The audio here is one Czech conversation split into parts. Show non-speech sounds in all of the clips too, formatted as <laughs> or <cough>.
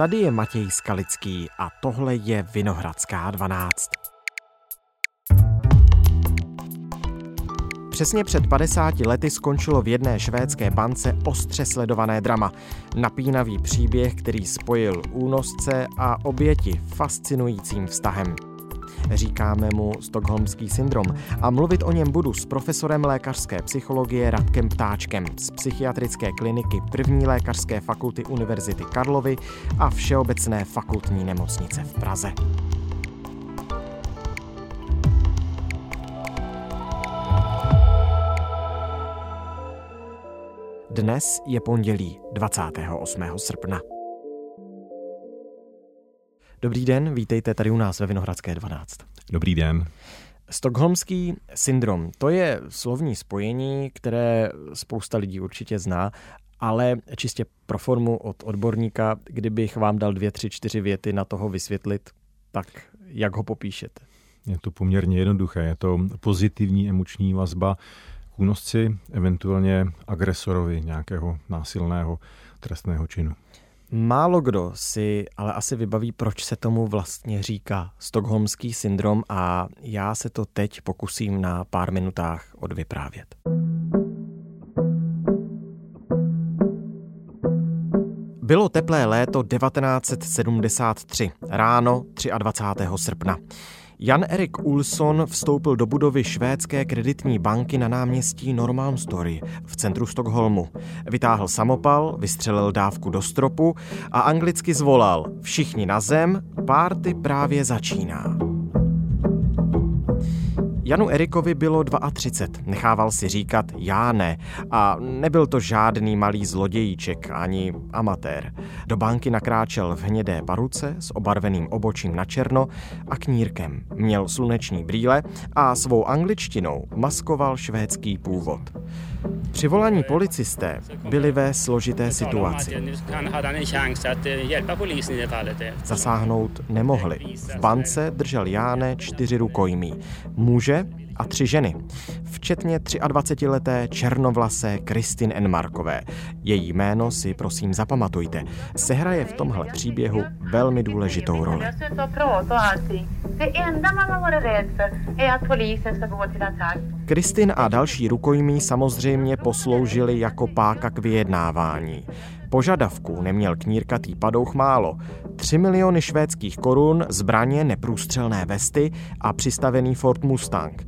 Tady je Matěj Skalický a tohle je Vinohradská 12. Přesně před 50 lety skončilo v jedné švédské bance ostře sledované drama. Napínavý příběh, který spojil únosce a oběti fascinujícím vztahem. Říkáme mu Stockholmský syndrom a mluvit o něm budu s profesorem lékařské psychologie Radkem Ptáčkem z psychiatrické kliniky první lékařské fakulty Univerzity Karlovy a Všeobecné fakultní nemocnice v Praze. Dnes je pondělí 28. srpna. Dobrý den, vítejte tady u nás ve Vinohradské 12. Dobrý den. Stockholmský syndrom, to je slovní spojení, které spousta lidí určitě zná, ale čistě pro formu od odborníka, kdybych vám dal dvě, tři, čtyři věty na toho vysvětlit, tak jak ho popíšete? Je to poměrně jednoduché. Je to pozitivní emoční vazba k únosci, eventuálně agresorovi nějakého násilného trestného činu. Málo kdo si ale asi vybaví, proč se tomu vlastně říká Stockholmský syndrom a já se to teď pokusím na pár minutách odvyprávět. Bylo teplé léto 1973, ráno 23. srpna. Jan Erik Ulsson vstoupil do budovy švédské kreditní banky na náměstí Normalmstory v centru Stockholmu. Vytáhl samopal, vystřelil dávku do stropu a anglicky zvolal Všichni na zem, párty právě začíná. Janu Erikovi bylo 32, nechával si říkat já ne a nebyl to žádný malý zlodějíček ani amatér. Do banky nakráčel v hnědé paruce s obarveným obočím na černo a knírkem. Měl sluneční brýle a svou angličtinou maskoval švédský původ. Přivolaní policisté byli ve složité situaci. Zasáhnout nemohli. V bance držel Jáne čtyři rukojmí. Muže a tři ženy, včetně 23-leté černovlasé Kristin Enmarkové. Její jméno si prosím zapamatujte. Sehraje v tomhle příběhu velmi důležitou roli. Kristin a další rukojmí samozřejmě posloužili jako páka k vyjednávání. Požadavků neměl knírkatý padouch málo. 3 miliony švédských korun, zbraně, neprůstřelné vesty a přistavený Ford Mustang.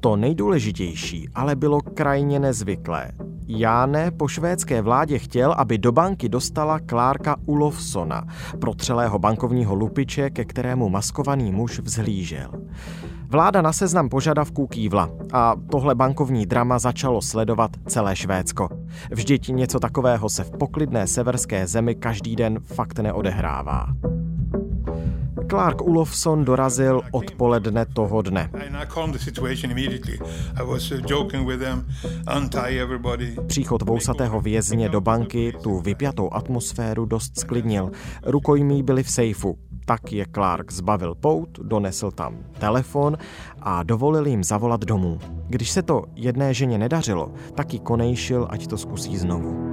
To nejdůležitější ale bylo krajně nezvyklé. Jáne po švédské vládě chtěl, aby do banky dostala Klárka Ulofsona, protřelého bankovního lupiče, ke kterému maskovaný muž vzhlížel. Vláda na seznam požadavků kývla a tohle bankovní drama začalo sledovat celé Švédsko. Vždyť něco takového se v poklidné severské zemi každý den fakt neodehrává. Clark Ulofson dorazil odpoledne toho dne. Příchod vousatého vězně do banky tu vypjatou atmosféru dost sklidnil. Rukojmí byli v sejfu. Tak je Clark zbavil pout, donesl tam telefon a dovolil jim zavolat domů. Když se to jedné ženě nedařilo, tak ji konejšil, ať to zkusí znovu.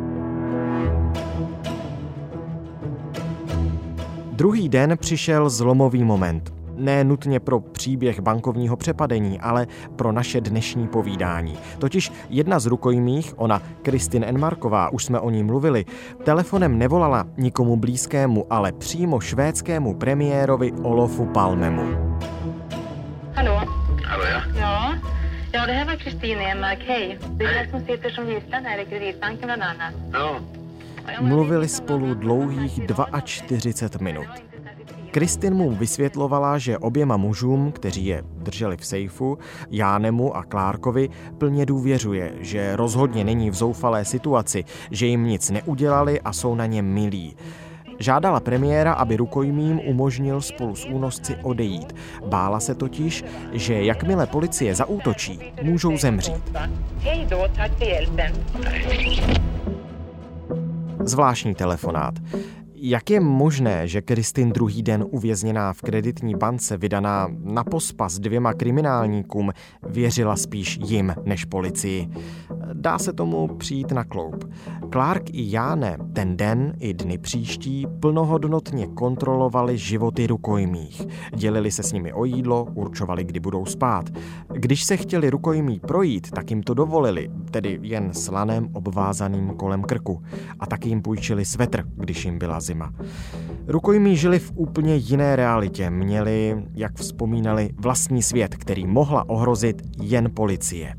Druhý den přišel zlomový moment. Ne nutně pro příběh bankovního přepadení, ale pro naše dnešní povídání. Totiž jedna z rukojmích, ona Kristin Enmarková, už jsme o ní mluvili, telefonem nevolala nikomu blízkému, ale přímo švédskému premiérovi Olofu Palmemu. Hallå? Hallå ja? Ja. Ja, det här var Kristin Enmark. Hej. Det är jag som sitter som gisslan här i Kreditbanken bland annat. Ja. Mluvili spolu dlouhých 42 minut. Kristin mu vysvětlovala, že oběma mužům, kteří je drželi v sejfu, Jánemu a Klárkovi, plně důvěřuje, že rozhodně není v zoufalé situaci, že jim nic neudělali a jsou na něm milí. Žádala premiéra, aby rukojmím umožnil spolu s únosci odejít. Bála se totiž, že jakmile policie zaútočí, můžou zemřít. Zvláštní telefonát. Jak je možné, že Kristin druhý den uvězněná v kreditní bance, vydaná na pospas dvěma kriminálníkům, věřila spíš jim než policii? Dá se tomu přijít na kloup. Clark i Jáne ten den i dny příští plnohodnotně kontrolovali životy rukojmích. Dělili se s nimi o jídlo, určovali, kdy budou spát. Když se chtěli rukojmí projít, tak jim to dovolili, tedy jen slanem obvázaným kolem krku. A taky jim půjčili svetr, když jim byla zima. Rukojmí žili v úplně jiné realitě, měli, jak vzpomínali, vlastní svět, který mohla ohrozit jen policie.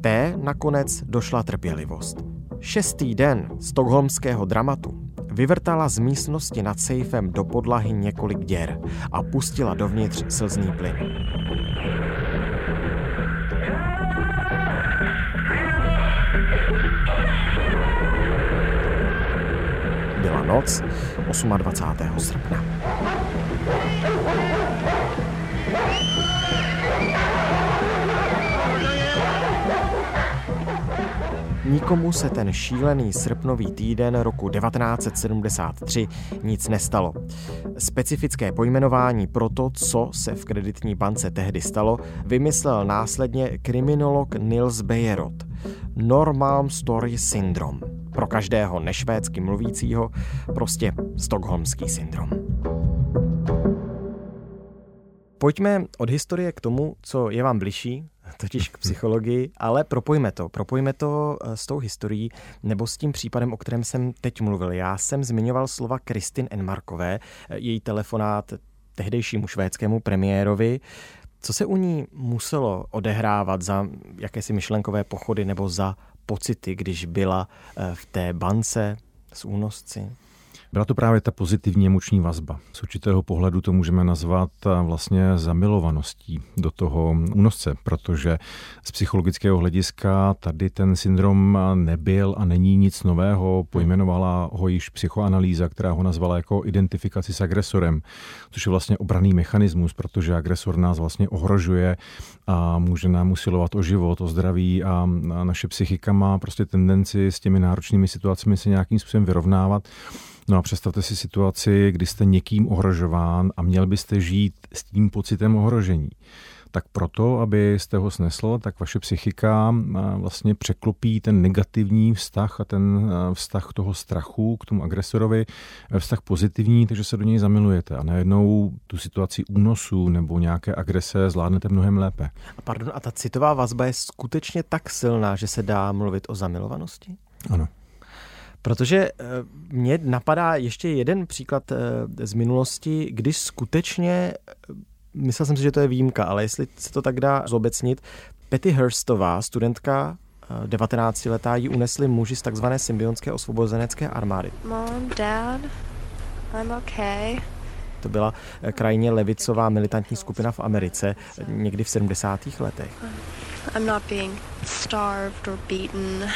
Té nakonec došla trpělivost. Šestý den stokholmského dramatu vyvrtala z místnosti nad sejfem do podlahy několik děr a pustila dovnitř slzný plyn. Byla noc 28. srpna. Nikomu se ten šílený srpnový týden roku 1973 nic nestalo. Specifické pojmenování pro to, co se v kreditní bance tehdy stalo, vymyslel následně kriminolog Nils Bejerot. Normal Story Syndrome. Pro každého nešvédsky mluvícího prostě stokholmský syndrom. Pojďme od historie k tomu, co je vám bližší, totiž k psychologii, ale propojme to. Propojme to eh, s tou historií nebo s tím případem, o kterém jsem teď mluvil. Já jsem zmiňoval slova Kristin Enmarkové, eh, její telefonát tehdejšímu švédskému premiérovi. Co se u ní muselo odehrávat za jakési myšlenkové pochody nebo za pocity, když byla eh, v té bance s únosci? Byla to právě ta pozitivní emoční vazba. Z určitého pohledu to můžeme nazvat vlastně zamilovaností do toho únosce, protože z psychologického hlediska tady ten syndrom nebyl a není nic nového. Pojmenovala ho již psychoanalýza, která ho nazvala jako identifikaci s agresorem, což je vlastně obraný mechanismus, protože agresor nás vlastně ohrožuje a může nám usilovat o život, o zdraví a naše psychika má prostě tendenci s těmi náročnými situacemi se nějakým způsobem vyrovnávat. No a představte si situaci, kdy jste někým ohrožován a měl byste žít s tím pocitem ohrožení. Tak proto, aby jste ho snesl, tak vaše psychika vlastně překlopí ten negativní vztah a ten vztah toho strachu k tomu agresorovi, vztah pozitivní, takže se do něj zamilujete a najednou tu situaci únosu nebo nějaké agrese zvládnete mnohem lépe. A pardon, a ta citová vazba je skutečně tak silná, že se dá mluvit o zamilovanosti? Ano. Protože eh, mě napadá ještě jeden příklad eh, z minulosti, kdy skutečně, eh, myslel jsem si, že to je výjimka, ale jestli se to tak dá zobecnit, Petty Hurstová, studentka 19-letá, ji unesli muži z takzvané symbionské osvobozenecké armády. Mom, dad, I'm okay. To byla krajně levicová militantní skupina v Americe někdy v 70. letech. I'm not being starved or beaten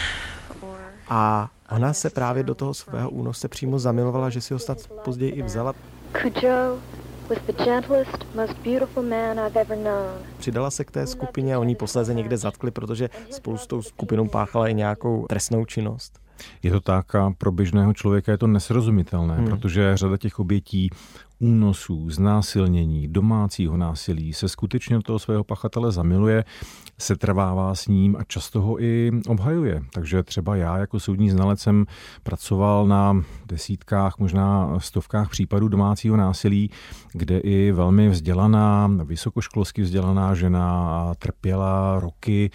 or... A Ona se právě do toho svého únosce přímo zamilovala, že si ho snad později i vzala. Přidala se k té skupině a oni posléze někde zatkli, protože spolu s tou skupinou páchala i nějakou trestnou činnost. Je to tak a pro běžného člověka je to nesrozumitelné, hmm. protože řada těch obětí únosů, znásilnění, domácího násilí se skutečně do toho svého pachatele zamiluje, se trvává s ním a často ho i obhajuje. Takže třeba já jako soudní znalec jsem pracoval na desítkách, možná stovkách případů domácího násilí, kde i velmi vzdělaná, vysokoškolsky vzdělaná žena trpěla roky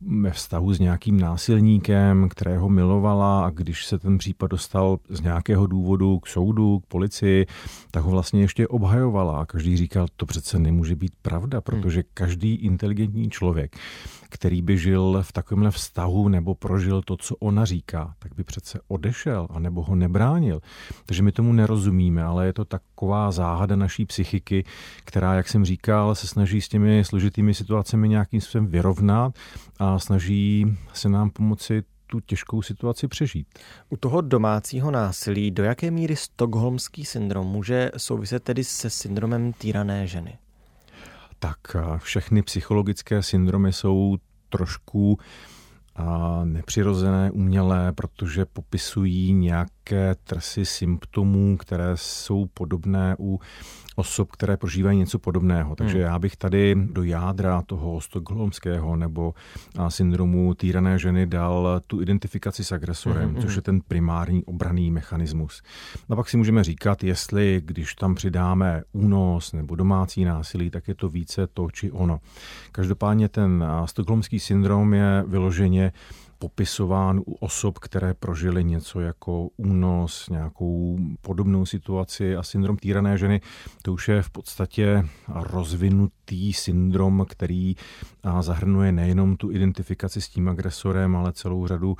ve vztahu s nějakým násilníkem, kterého milovala a když se ten případ dostal z nějakého důvodu k soudu, k policii, tak ho vlastně ještě obhajovala. A každý říkal, to přece nemůže být pravda, protože každý inteligentní člověk, který by žil v takovémhle vztahu nebo prožil to, co ona říká, tak by přece odešel a nebo ho nebránil. Takže my tomu nerozumíme, ale je to taková záhada naší psychiky, která, jak jsem říkal, se snaží s těmi složitými situacemi nějakým způsobem vyrovnat a snaží se nám pomoci tu těžkou situaci přežít. U toho domácího násilí, do jaké míry stokholmský syndrom může souviset tedy se syndromem týrané ženy? Tak všechny psychologické syndromy jsou trošku a nepřirozené, umělé, protože popisují nějaké trsy symptomů, které jsou podobné u osob, které prožívají něco podobného. Takže hmm. já bych tady do jádra toho stokholmského nebo syndromu týrané ženy dal tu identifikaci s agresorem, hmm. což je ten primární obraný mechanismus. A pak si můžeme říkat, jestli když tam přidáme únos nebo domácí násilí, tak je to více to či ono. Každopádně ten stokholmský syndrom je vyloženě popisován u osob, které prožily něco jako únos, nějakou podobnou situaci a syndrom týrané ženy. To už je v podstatě rozvinutý syndrom, který zahrnuje nejenom tu identifikaci s tím agresorem, ale celou řadu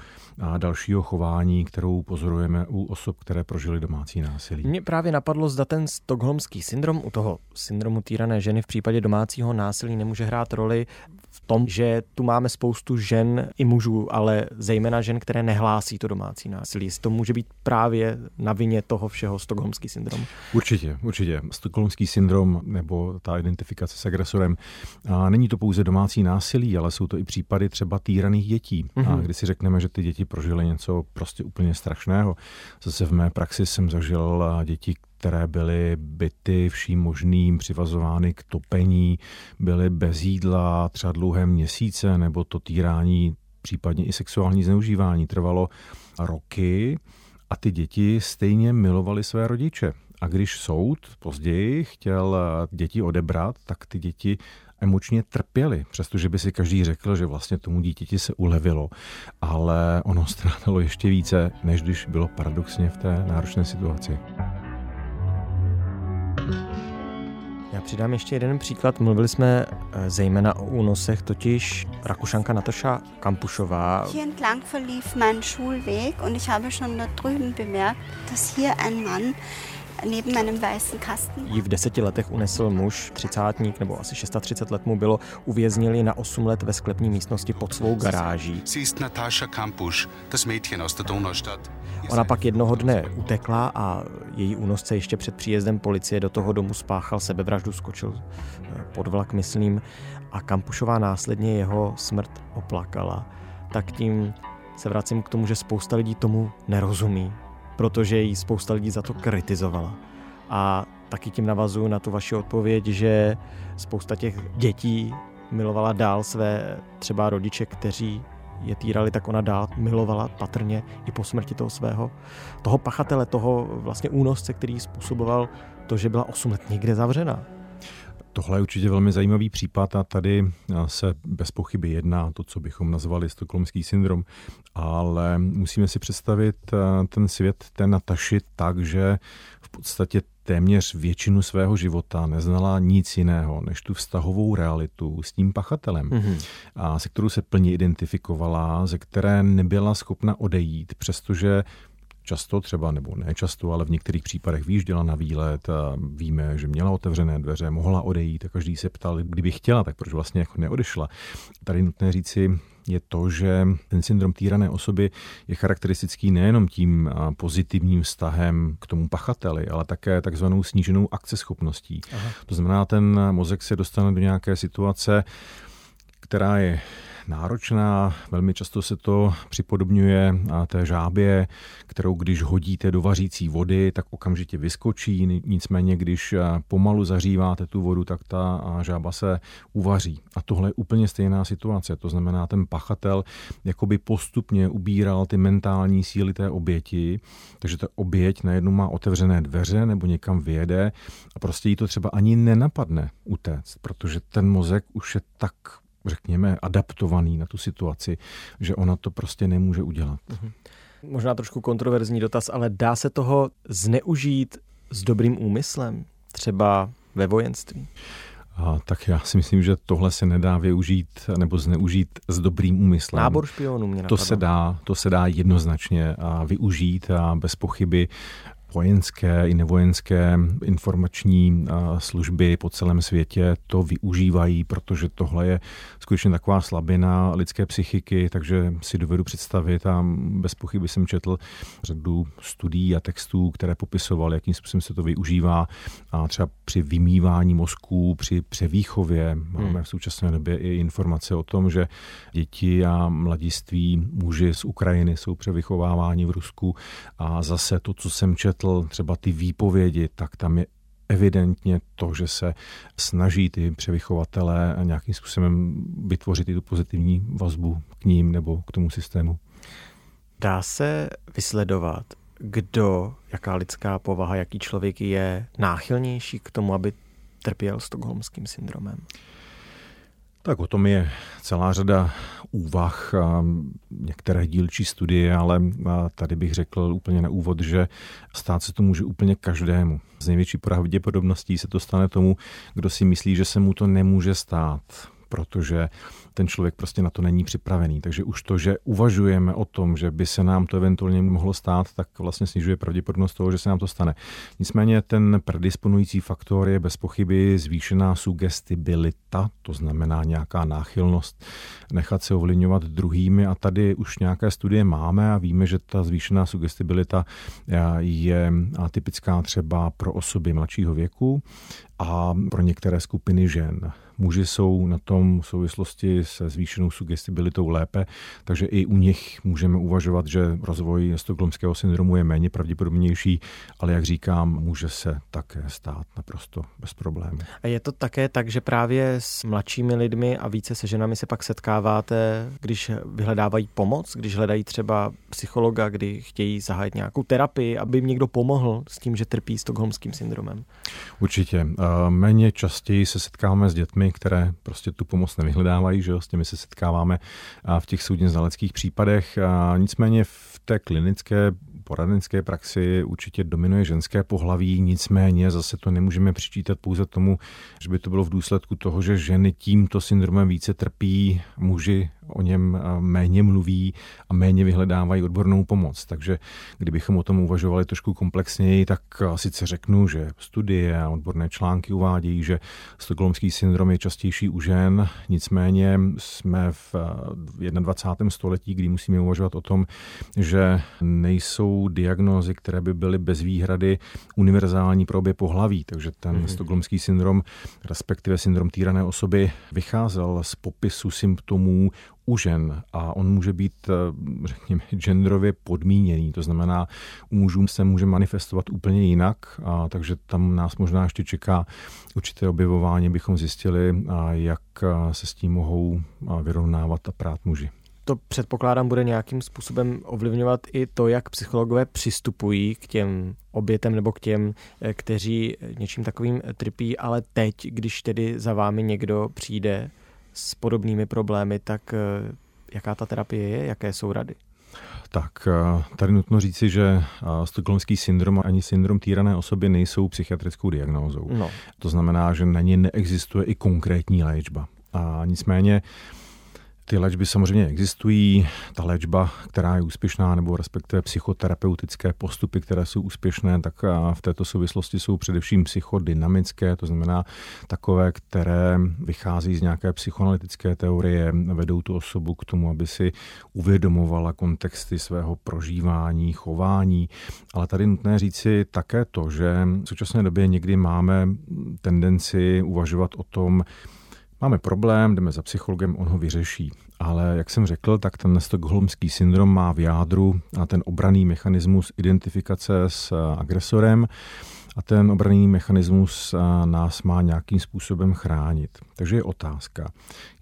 dalšího chování, kterou pozorujeme u osob, které prožily domácí násilí. Mě právě napadlo, zda ten stokholmský syndrom u toho syndromu týrané ženy v případě domácího násilí nemůže hrát roli v tom, že tu máme spoustu žen i mužů, ale zejména žen, které nehlásí to domácí násilí. To může být právě na vině toho všeho stokholmský syndrom. Určitě, určitě. Stokholmský syndrom nebo ta identifikace s agresorem. A není to pouze domácí násilí, ale jsou to i případy třeba týraných dětí. Mm-hmm. A mhm. když si řekneme, že ty děti prožily něco prostě úplně strašného. Zase v mé praxi jsem zažil děti, které byly byty vším možným, přivazovány k topení, byly bez jídla třeba dlouhé měsíce, nebo to týrání, případně i sexuální zneužívání trvalo roky a ty děti stejně milovaly své rodiče. A když soud později chtěl děti odebrat, tak ty děti emočně trpěli, přestože by si každý řekl, že vlastně tomu dítěti se ulevilo, ale ono strádalo ještě více, než když bylo paradoxně v té náročné situaci. Já přidám ještě jeden příklad. Mluvili jsme eh, zejména o únosech, totiž Rakušanka Nataša Kampušová. Hier entlang verlief mein Schulweg und ich habe schon da drüben bemerkt, dass hier ein Mann neben meinem weißen Kasten. Jí v deseti letech unesl muž, třicátník nebo asi 630 let mu bylo, uvěznili na 8 let ve sklepní místnosti pod svou garáží. Ona pak jednoho dne utekla a její únosce ještě před příjezdem policie do toho domu spáchal sebevraždu, skočil eh, pod vlak, myslím, a Kampušová následně jeho smrt oplakala. Tak tím se vracím k tomu, že spousta lidí tomu nerozumí, protože jí spousta lidí za to kritizovala. A taky tím navazuju na tu vaši odpověď, že spousta těch dětí milovala dál své třeba rodiče, kteří je týrali, tak ona dál milovala patrně i po smrti toho svého, toho pachatele, toho vlastně únosce, který způsoboval to, že byla 8 let někde zavřena. Tohle je určitě velmi zajímavý případ a tady se bez pochyby jedná to, co bychom nazvali stokholmský syndrom, ale musíme si představit ten svět té Nataši tak, že v podstatě téměř většinu svého života neznala nic jiného než tu vztahovou realitu s tím pachatelem, mm-hmm. a se kterou se plně identifikovala, ze které nebyla schopna odejít, přestože často třeba, nebo ne často, ale v některých případech výjížděla na výlet a víme, že měla otevřené dveře, mohla odejít a každý se ptal, kdyby chtěla, tak proč vlastně jako neodešla. Tady nutné říci, je to, že ten syndrom týrané osoby je charakteristický nejenom tím pozitivním vztahem k tomu pachateli, ale také takzvanou sníženou akceschopností. Aha. To znamená, ten mozek se dostane do nějaké situace, která je náročná. Velmi často se to připodobňuje té žábě, kterou když hodíte do vařící vody, tak okamžitě vyskočí. Nicméně, když pomalu zahříváte tu vodu, tak ta žába se uvaří. A tohle je úplně stejná situace. To znamená, ten pachatel jakoby postupně ubíral ty mentální síly té oběti, takže ta oběť najednou má otevřené dveře nebo někam vyjede a prostě jí to třeba ani nenapadne utéct, protože ten mozek už je tak řekněme, adaptovaný na tu situaci, že ona to prostě nemůže udělat. Mhm. Možná trošku kontroverzní dotaz, ale dá se toho zneužít s dobrým úmyslem, třeba ve vojenství? A, tak já si myslím, že tohle se nedá využít nebo zneužít s dobrým úmyslem. Nábor špionů mě To se dá, to se dá jednoznačně a využít a bez pochyby vojenské i nevojenské informační služby po celém světě to využívají, protože tohle je skutečně taková slabina lidské psychiky, takže si dovedu představit a bez pochyby jsem četl řadu studií a textů, které popisovaly, jakým způsobem se to využívá a třeba při vymývání mozků, při převýchově máme hmm. v současné době i informace o tom, že děti a mladiství muži z Ukrajiny jsou převychováváni v Rusku a zase to, co jsem četl, třeba ty výpovědi, tak tam je evidentně to, že se snaží ty převychovatelé nějakým způsobem vytvořit i tu pozitivní vazbu k ním nebo k tomu systému. Dá se vysledovat, kdo, jaká lidská povaha, jaký člověk je náchylnější k tomu, aby trpěl stokholmským syndromem? Tak o tom je celá řada úvah, některé dílčí studie, ale tady bych řekl úplně na úvod, že stát se to může úplně každému. Z největší pravděpodobností se to stane tomu, kdo si myslí, že se mu to nemůže stát protože ten člověk prostě na to není připravený. Takže už to, že uvažujeme o tom, že by se nám to eventuálně mohlo stát, tak vlastně snižuje pravděpodobnost toho, že se nám to stane. Nicméně ten predisponující faktor je bez pochyby zvýšená sugestibilita, to znamená nějaká náchylnost nechat se ovlivňovat druhými a tady už nějaké studie máme a víme, že ta zvýšená sugestibilita je typická třeba pro osoby mladšího věku a pro některé skupiny žen. Muži jsou na tom v souvislosti se zvýšenou sugestibilitou lépe, takže i u nich můžeme uvažovat, že rozvoj stokholmského syndromu je méně pravděpodobnější, ale jak říkám, může se také stát naprosto bez problémů. A je to také tak, že právě s mladšími lidmi a více se ženami se pak setkáváte, když vyhledávají pomoc, když hledají třeba psychologa, kdy chtějí zahájit nějakou terapii, aby jim někdo pomohl s tím, že trpí stokholmským syndromem? Určitě. Méně častěji se setkáváme s dětmi, které prostě tu pomoc nevyhledávají, že jo, s těmi se setkáváme v těch soudně znaleckých případech. Nicméně v té klinické poradenské praxi určitě dominuje ženské pohlaví, nicméně zase to nemůžeme přičítat pouze tomu, že by to bylo v důsledku toho, že ženy tímto syndromem více trpí, muži o něm méně mluví a méně vyhledávají odbornou pomoc. Takže kdybychom o tom uvažovali trošku komplexněji, tak sice řeknu, že studie a odborné články uvádějí, že stokholmský syndrom je častější u žen, nicméně jsme v 21. století, kdy musíme uvažovat o tom, že nejsou diagnózy, které by byly bez výhrady univerzální pro obě pohlaví. Takže ten mm-hmm. stokholmský syndrom, respektive syndrom týrané osoby, vycházel z popisu symptomů u žen a on může být, eh, řekněme, <laughs> genderově podmíněný. To znamená, u mužů se může manifestovat úplně jinak, a takže tam nás možná ještě čeká určité objevování, bychom zjistili, jak eh, se s tím mohou vyrovnávat a prát muži to předpokládám bude nějakým způsobem ovlivňovat i to, jak psychologové přistupují k těm obětem nebo k těm, eh, kteří něčím takovým trpí, ale teď, když tedy za vámi někdo přijde s podobnými problémy, tak eh, jaká ta terapie je, jaké jsou rady? Tak eh, tady nutno říci, že eh, stokholmský syndrom ani syndrom týrané osoby nejsou psychiatrickou diagnózou. No. To znamená, že na ně neexistuje i konkrétní léčba. A nicméně ty léčby samozřejmě existují. Ta léčba, která je úspěšná, nebo respektive psychoterapeutické postupy, které jsou úspěšné, tak v této souvislosti jsou především psychodynamické, to znamená takové, které vychází z nějaké psychoanalytické teorie, vedou tu osobu k tomu, aby si uvědomovala kontexty svého prožívání, chování. Ale tady nutné říci také to, že v současné době někdy máme tendenci uvažovat o tom, Máme problém, jdeme za psychologem, on ho vyřeší. Ale jak jsem řekl, tak ten stokholmský syndrom má v jádru a ten obraný mechanismus identifikace s agresorem a ten obraný mechanismus nás má nějakým způsobem chránit. Takže je otázka,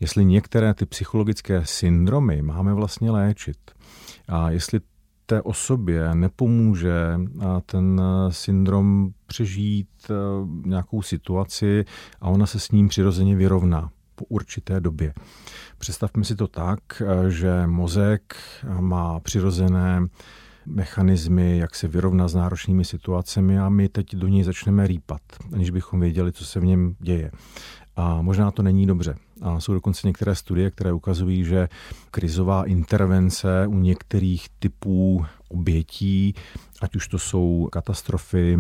jestli některé ty psychologické syndromy máme vlastně léčit a jestli té osobě nepomůže ten syndrom přežít e, nějakou situaci a ona se s ním přirozeně vyrovná po určité době. Představme si to tak, e, že mozek má přirozené mechanismy, jak se vyrovnat s náročnými situacemi a my teď do něj začneme rýpat, aniž bychom věděli, co se v něm děje. A možná to není dobře. A jsou dokonce některé studie, které ukazují, že krizová intervence u některých typů obětí, ať už to jsou katastrofy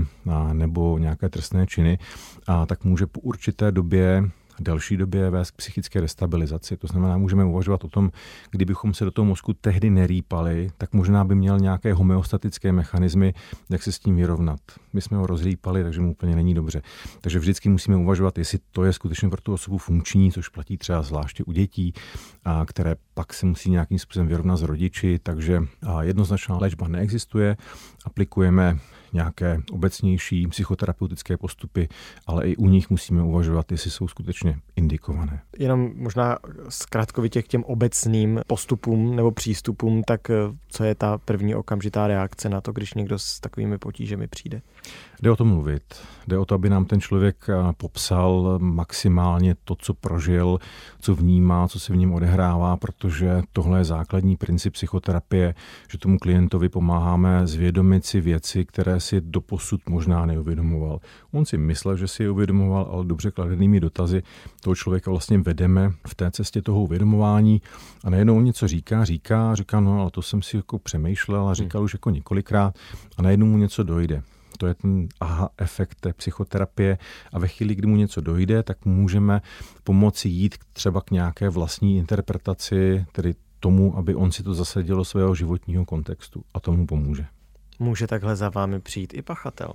nebo nějaké trestné činy, a tak může po určité době delší době vést k psychické destabilizaci. To znamená, můžeme uvažovat o tom, kdybychom se do toho mozku tehdy nerýpali, tak možná by měl nějaké homeostatické mechanismy, jak se s tím vyrovnat. My jsme ho rozrýpali, takže mu úplně není dobře. Takže vždycky musíme uvažovat, jestli to je skutečně pro tu osobu funkční, což platí třeba zvláště u dětí, a které pak se musí nějakým způsobem vyrovnat s rodiči, takže jednoznačná léčba neexistuje. Aplikujeme nějaké obecnější psychoterapeutické postupy, ale i u nich musíme uvažovat, jestli jsou skutečně indikované. Jenom možná zkrátkovitě k těm obecným postupům nebo přístupům, tak eh, co je ta první okamžitá reakce na to, když někdo s takovými potížemi přijde? Jde o to mluvit. Jde o to, aby nám ten člověk eh, popsal maximálně to, co prožil, co vnímá, co se v něm odehrává, protože tohle je základní princip psychoterapie, že tomu klientovi pomáháme zvědomit si věci, které si doposud možná neuvědomoval. On si myslel, že si je uvědomoval, ale dobře kladenými dotazy toho člověka vlastně vedeme v té cestě toho uvědomování a najednou on něco říká, říká, říká, no ale to jsem si jako přemýšlel a říkal hmm. už jako několikrát a najednou mu něco dojde. To je ten aha efekt té psychoterapie a ve chvíli, kdy mu něco dojde, tak můžeme pomoci jít třeba k nějaké vlastní interpretaci, tedy tomu, aby on si to zasadil do svého životního kontextu a tomu pomůže. Může takhle za vámi přijít i pachatel?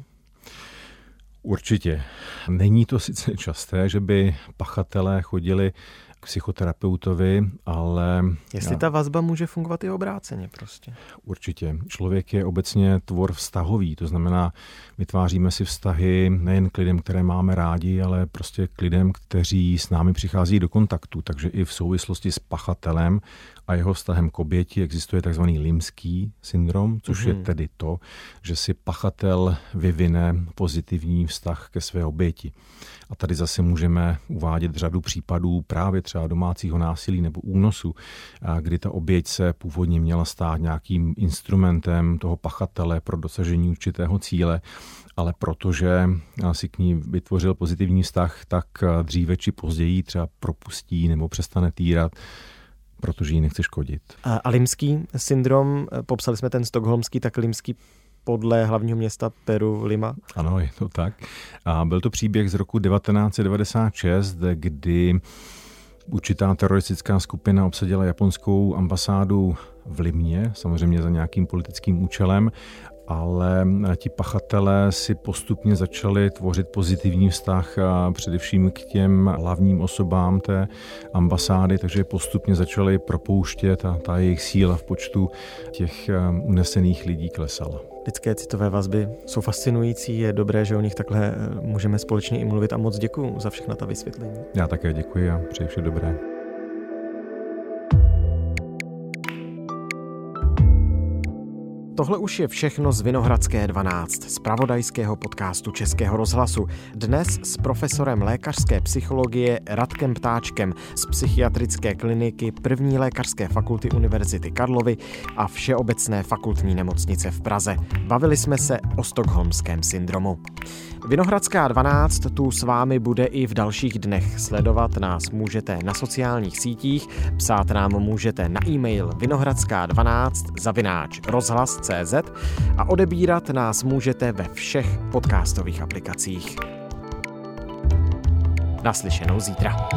Určitě. Není to sice časté, že by pachatelé chodili k psychoterapeutovi, ale... Jestli ta vazba může fungovat i obráceně prostě. Určitě. Člověk je obecně tvor vztahový, to znamená, vytváříme si vztahy nejen k lidem, které máme rádi, ale prostě k lidem, kteří s námi přichází do kontaktu. Takže i v souvislosti s pachatelem a jeho vztahem k oběti existuje tzv. limský syndrom, což mm-hmm. je mhm. tedy to, že si pachatel vyvine pozitivní vztah ke své oběti. A tady zase můžeme uvádět řadu případů právě třeba domácího násilí nebo únosu, kdy ta oběť se původně měla stát nějakým instrumentem toho pachatele pro dosažení určitého cíle, ale protože si k ní vytvořil pozitivní vztah, tak dříve či později třeba propustí nebo přestane týrat protože jí nechce škodit. A limský syndrom, popsali jsme ten stokholmský, tak limský podle hlavního města Peru Lima. Ano, je to tak. A byl to příběh z roku 1996, kdy určitá teroristická skupina obsadila japonskou ambasádu v Limě, samozřejmě za nějakým politickým účelem ale ti pachatelé si postupně začali tvořit pozitivní vztah a především k těm hlavním osobám té ambasády, takže postupně začali propouštět a ta jejich síla v počtu těch um, unesených lidí klesala. Lidské citové vazby jsou fascinující, je dobré, že o nich takhle eh, můžeme společně i mluvit a moc děkuji za všechna ta vysvětlení. Já také děkuji a přeji vše dobré. Tohle už je všechno z Vinohradské 12, z pravodajského podcastu Českého rozhlasu. Dnes s profesorem lékařské psychologie Radkem Ptáčkem z psychiatrické kliniky první lékařské fakulty Univerzity Karlovy a Všeobecné fakultní nemocnice v Praze. Bavili jsme se o stokholmském syndromu. Vinohradská 12 tu s vámi bude i v dalších dnech. Sledovat nás můžete na sociálních sítích, psát nám můžete na e-mail vinohradská12 zavináč rozhlas.cz a odebírat nás můžete ve všech podcastových aplikacích. Naslyšenou zítra.